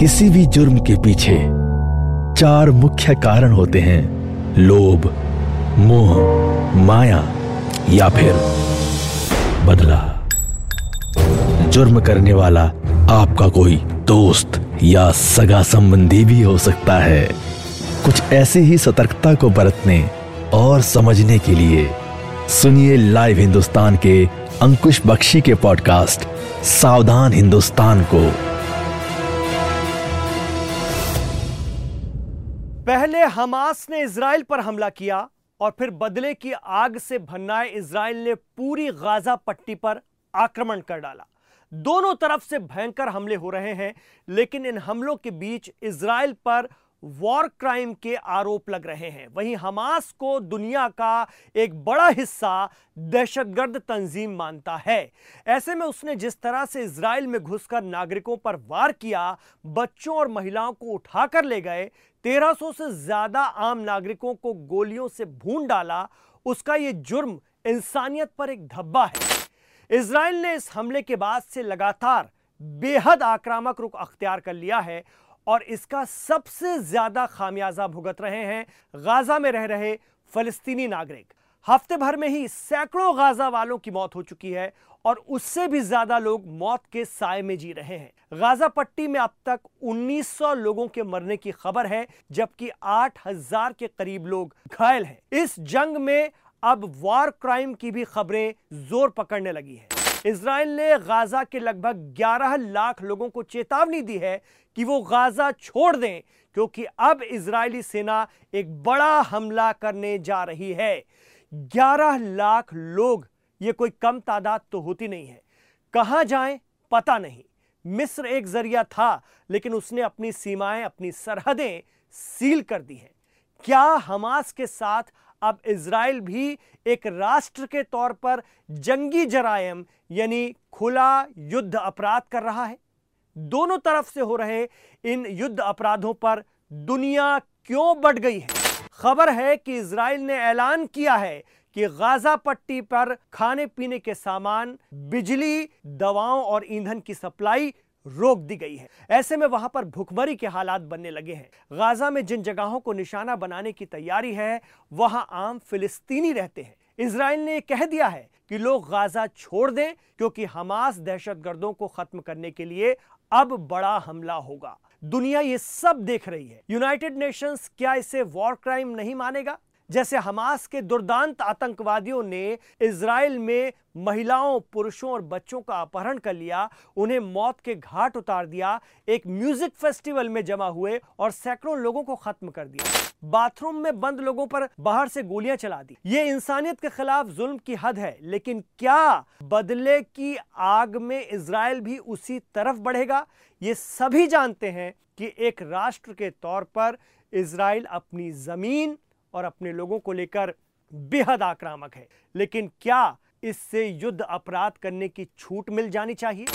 किसी भी जुर्म के पीछे चार मुख्य कारण होते हैं, लोभ, मोह, माया या फिर बदला। जुर्म करने वाला आपका कोई दोस्त या सगा संबंधी भी हो सकता है। कुछ ऐसे ही सतर्कता को बरतने और समझने के लिए सुनिए लाइव हिंदुस्तान के अंकुश बख्शी के पॉडकास्ट, सावधान हिंदुस्तान को। पहले हमास ने इसराइल पर हमला किया और फिर बदले की आग से भन्नाए इसराइल ने पूरी गाजा पट्टी पर आक्रमण कर डाला। दोनों तरफ़ से भयंकर हमले हो रहे हैं, लेकिन इन हमलों के बीच इसराइल पर वॉर क्राइम के आरोप लग रहे हैं। वहीं हमास को दुनिया का एक बड़ा हिस्सा दहशतगर्द तंजीम मानता है। ऐसे में उसने जिस तरह से इसराइल में घुसकर नागरिकों पर वार किया, बच्चों और महिलाओं को उठाकर ले गए 1300 से ज़्यादा आम नागरिकों को गोलियों से भून डाला, उसका यह जुर्म इंसानियत पर एक धब्बा है। इसराइल ने इस हमले के बाद से लगातार बेहद आक्रामक रुख अख्तियार कर लिया है और इसका सबसे ज़्यादा खामियाजा भुगत रहे हैं, गाजा में रह रहे फलस्तीनी नागरिक। हफ़्ते भर में ही सैकड़ों गाजा वालों की मौत हो चुकी है और उससे भी ज़्यादा लोग मौत के साय में जी रहे हैं। गाजा पट्टी में अब तक 1900 लोगों के मरने की खबर है, जबकि 8000 के करीब लोग घायल हैं। इस जंग में अब वॉर क्राइम की भी खबरें ज़ोर पकड़ने लगी है। इसराइल ने गाजा के लगभग 11 लाख लोगों को चेतावनी दी है कि वो गाजा छोड़ दें, क्योंकि अब इजरायली सेना एक बड़ा हमला करने जा रही है। 11 लाख लोग, ये कोई कम तादाद तो होती नहीं है। कहाँ जाएँ, पता नहीं। मिस्र एक ज़रिया था, लेकिन उसने अपनी सीमाएँ, अपनी सरहदें सील कर दी हैं। क्या हमास के साथ अब इसराइल भी एक राष्ट्र के तौर पर जंगी जरायम, यानी खुला युद्ध अपराध कर रहा है? दोनों तरफ़ से हो रहे इन युद्ध अपराधों पर दुनिया क्यों बढ़ गई है? खबर है कि इसराइल ने ऐलान किया है कि गाजा पट्टी पर खाने पीने के सामान, बिजली, दवाओं और ईंधन की सप्लाई रोक दी गई है। ऐसे में वहाँ पर भुखमरी के हालात बनने लगे हैं। गाजा में जिन जगहों को निशाना बनाने की तैयारी है, वहाँ आम फिलिस्तीनी रहते हैं। इसराइल ने कह दिया है कि लोग गाजा छोड़ दें, क्योंकि हमास दहशतगर्दों को खत्म करने के लिए अब बड़ा हमला होगा। दुनिया ये सब देख रही है। यूनाइटेड नेशंस क्या इसे वॉर क्राइम नहीं मानेगा? जैसे हमास के दुर्दांत आतंकवादियों ने इसराइल में महिलाओं, पुरुषों और बच्चों का अपहरण कर लिया, उन्हें मौत के घाट उतार दिया, एक म्यूज़िक फेस्टिवल में जमा हुए और सैकड़ों लोगों को खत्म कर दिया। बाथरूम में बंद लोगों पर बाहर से गोलियाँ चला दी। ये इंसानियत के खिलाफ जुल्म की हद है, लेकिन क्या बदले की आग में इसराइल भी उसी तरफ़ बढ़ेगा? ये सभी जानते हैं कि एक राष्ट्र के तौर पर इसराइल अपनी ज़मीन और अपने लोगों को लेकर बेहद आक्रामक है। लेकिन क्या इससे युद्ध अपराध करने की छूट मिल जानी चाहिए?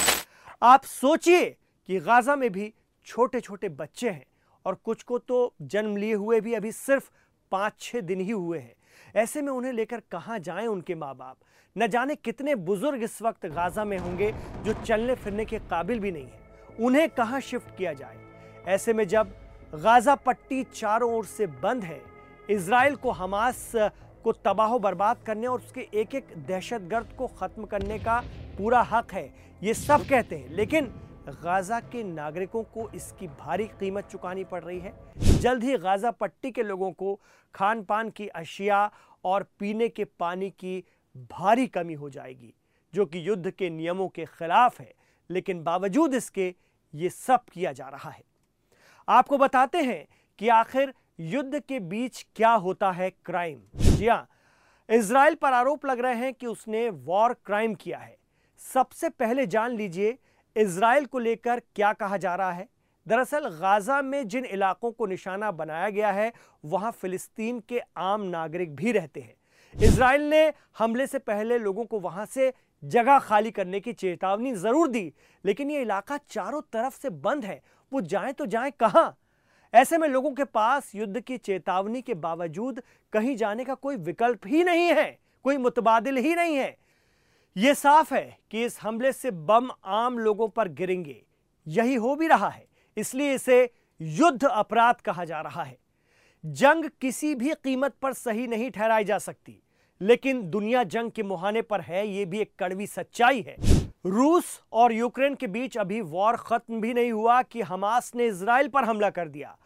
आप सोचिए कि गाजा में भी छोटे छोटे बच्चे हैं और कुछ को तो जन्म लिए हुए भी अभी सिर्फ़ पाँच छः दिन ही हुए हैं। ऐसे में उन्हें लेकर कहाँ जाएँ उनके माँ बाप न जाने कितने बुज़ुर्ग इस वक्त गाजा में होंगे जो चलने फिरने के काबिल भी नहीं है। उन्हें कहाँ शिफ्ट किया जाए? ऐसे में जब गाजा पट्टी चारों ओर से बंद है इसराइल को हमास को तबाह बर्बाद करने और उसके एक एक दहशतगर्द को ख़त्म करने का पूरा हक है। ये सब कहते हैं, लेकिन गाज़ा के नागरिकों को इसकी भारी कीमत चुकानी पड़ रही है। जल्द ही गाज़ा पट्टी के लोगों को खान पान की अशिया और पीने के पानी की भारी कमी हो जाएगी, जो कि युद्ध के नियमों के खिलाफ है, लेकिन बावजूद इसके ये सब किया जा रहा है। आपको बताते हैं कि आखिर युद्ध के बीच क्या होता है क्राइम? जी हाँ इसराइल पर आरोप लग रहे हैं कि उसने वॉर क्राइम किया है। सबसे पहले जान लीजिए इसराइल को लेकर क्या कहा जा रहा है। दरअसल, गाजा में जिन इलाकों को निशाना बनाया गया है, वहाँ फिलिस्तीन के आम नागरिक भी रहते हैं। इसराइल ने हमले से पहले लोगों को वहाँ से जगह खाली करने की चेतावनी ज़रूर दी, लेकिन यह इलाका चारों तरफ़ से बंद है। वो जाए तो जाए कहाँ? ऐसे में लोगों के पास युद्ध की चेतावनी के बावजूद कहीं जाने का कोई विकल्प ही नहीं है, कोई मुतबादिल ही नहीं है। यह साफ़ है कि इस हमले से बम आम लोगों पर गिरेंगे। यही हो भी रहा है, इसलिए इसे युद्ध अपराध कहा जा रहा है। जंग किसी भी कीमत पर सही नहीं ठहराई जा सकती, लेकिन दुनिया जंग के मुहाने पर है यह भी एक कड़वी सच्चाई है। रूस और यूक्रेन के बीच अभी वॉर खत्म भी नहीं हुआ कि हमास ने इसराइल पर हमला कर दिया।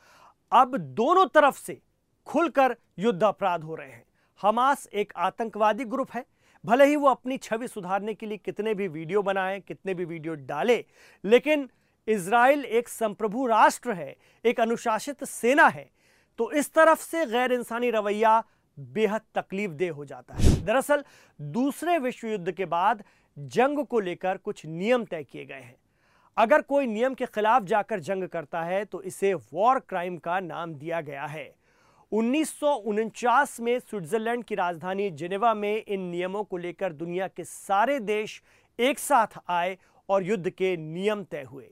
अब दोनों तरफ़ से खुलकर युद्ध अपराध हो रहे हैं। हमास एक आतंकवादी ग्रुप है। भले ही वो अपनी छवि सुधारने के लिए कितने भी वीडियो बनाए, कितने भी वीडियो डाले, लेकिन इसराइल एक संप्रभु राष्ट्र है, एक अनुशासित सेना है। तो इस तरफ़ से गैर इंसानी रवैया बेहद तकलीफ़ दे हो जाता है। दरअसल, दूसरे विश्व युद्ध के बाद जंग को लेकर कुछ नियम तय किए गए हैं। अगर कोई नियम के खिलाफ जाकर जंग करता है तो इसे वॉर क्राइम का नाम दिया गया है। उन्नीस सौ उनचास में स्विट्जरलैंड की राजधानी जिनेवा में इन नियमों को लेकर दुनिया के सारे देश एक साथ आए और युद्ध के नियम तय हुए।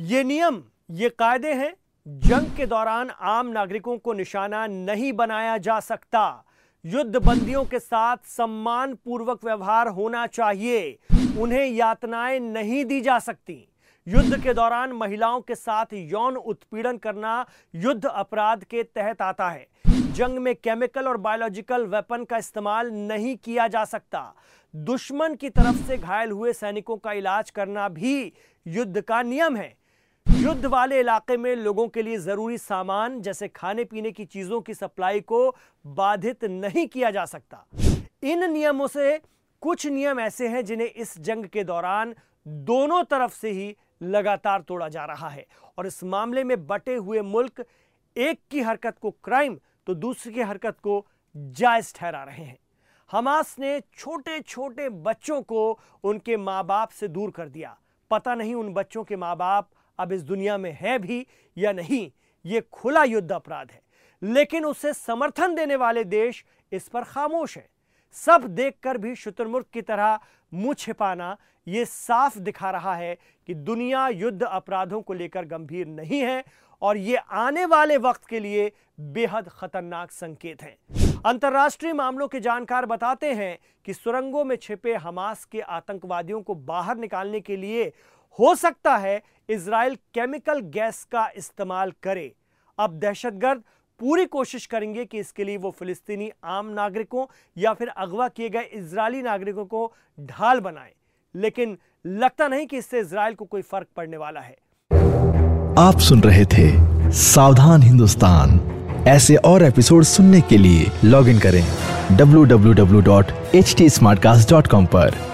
ये नियम, ये कायदे हैं, जंग के दौरान आम नागरिकों को निशाना नहीं बनाया जा सकता। युद्ध बंदियों के साथ सम्मान पूर्वक व्यवहार होना चाहिए। उन्हें यातनाएँ नहीं दी जा सकती। युद्ध के दौरान महिलाओं के साथ यौन उत्पीड़न करना युद्ध अपराध के तहत आता है। जंग में केमिकल और बायोलॉजिकल वेपन का इस्तेमाल नहीं किया जा सकता। दुश्मन की तरफ़ से घायल हुए सैनिकों का इलाज करना भी युद्ध का नियम है। युद्ध वाले इलाके में लोगों के लिए ज़रूरी सामान, जैसे खाने पीने की चीज़ों की सप्लाई को बाधित नहीं किया जा सकता। इन नियमों से कुछ नियम ऐसे हैं जिन्हें इस जंग के दौरान दोनों तरफ़ से ही लगातार तोड़ा जा रहा है। और इस मामले में बटे हुए मुल्क एक की हरकत को क्राइम तो दूसरी की हरकत को जायज़ ठहरा रहे हैं। हमास ने छोटे छोटे बच्चों को उनके माँ बाप से दूर कर दिया। पता नहीं उन बच्चों के माँ बाप अब इस दुनिया में है भी या नहीं, ये खुला युद्ध अपराध है। लेकिन उसे समर्थन देने वाले देश इस पर खामोश है। सब देखकर भी शुतुरमुर्ग की तरह मुँह छिपाना यह साफ़ दिखा रहा है कि दुनिया युद्ध अपराधों को लेकर गंभीर नहीं है और ये आने वाले वक्त के लिए बेहद खतरनाक संकेत है। अंतर्राष्ट्रीय मामलों के जानकार बताते हैं कि सुरंगों में छिपे हमास के आतंकवादियों को बाहर निकालने के लिए हो सकता है इसराइल केमिकल गैस का इस्तेमाल करे। अब दहशतगर्द पूरी कोशिश करेंगे कि इसके लिए वो फिलिस्तीनी आम नागरिकों या फिर अगवा किए गए इजरायली नागरिकों को ढाल बनाए। लेकिन लगता नहीं कि इससे इसराइल को कोई फ़र्क पड़ने वाला है। आप सुन रहे थे सावधान हिंदुस्तान। ऐसे और एपिसोड सुनने के लिए लॉग इन करें www.htsmartcast.com पर।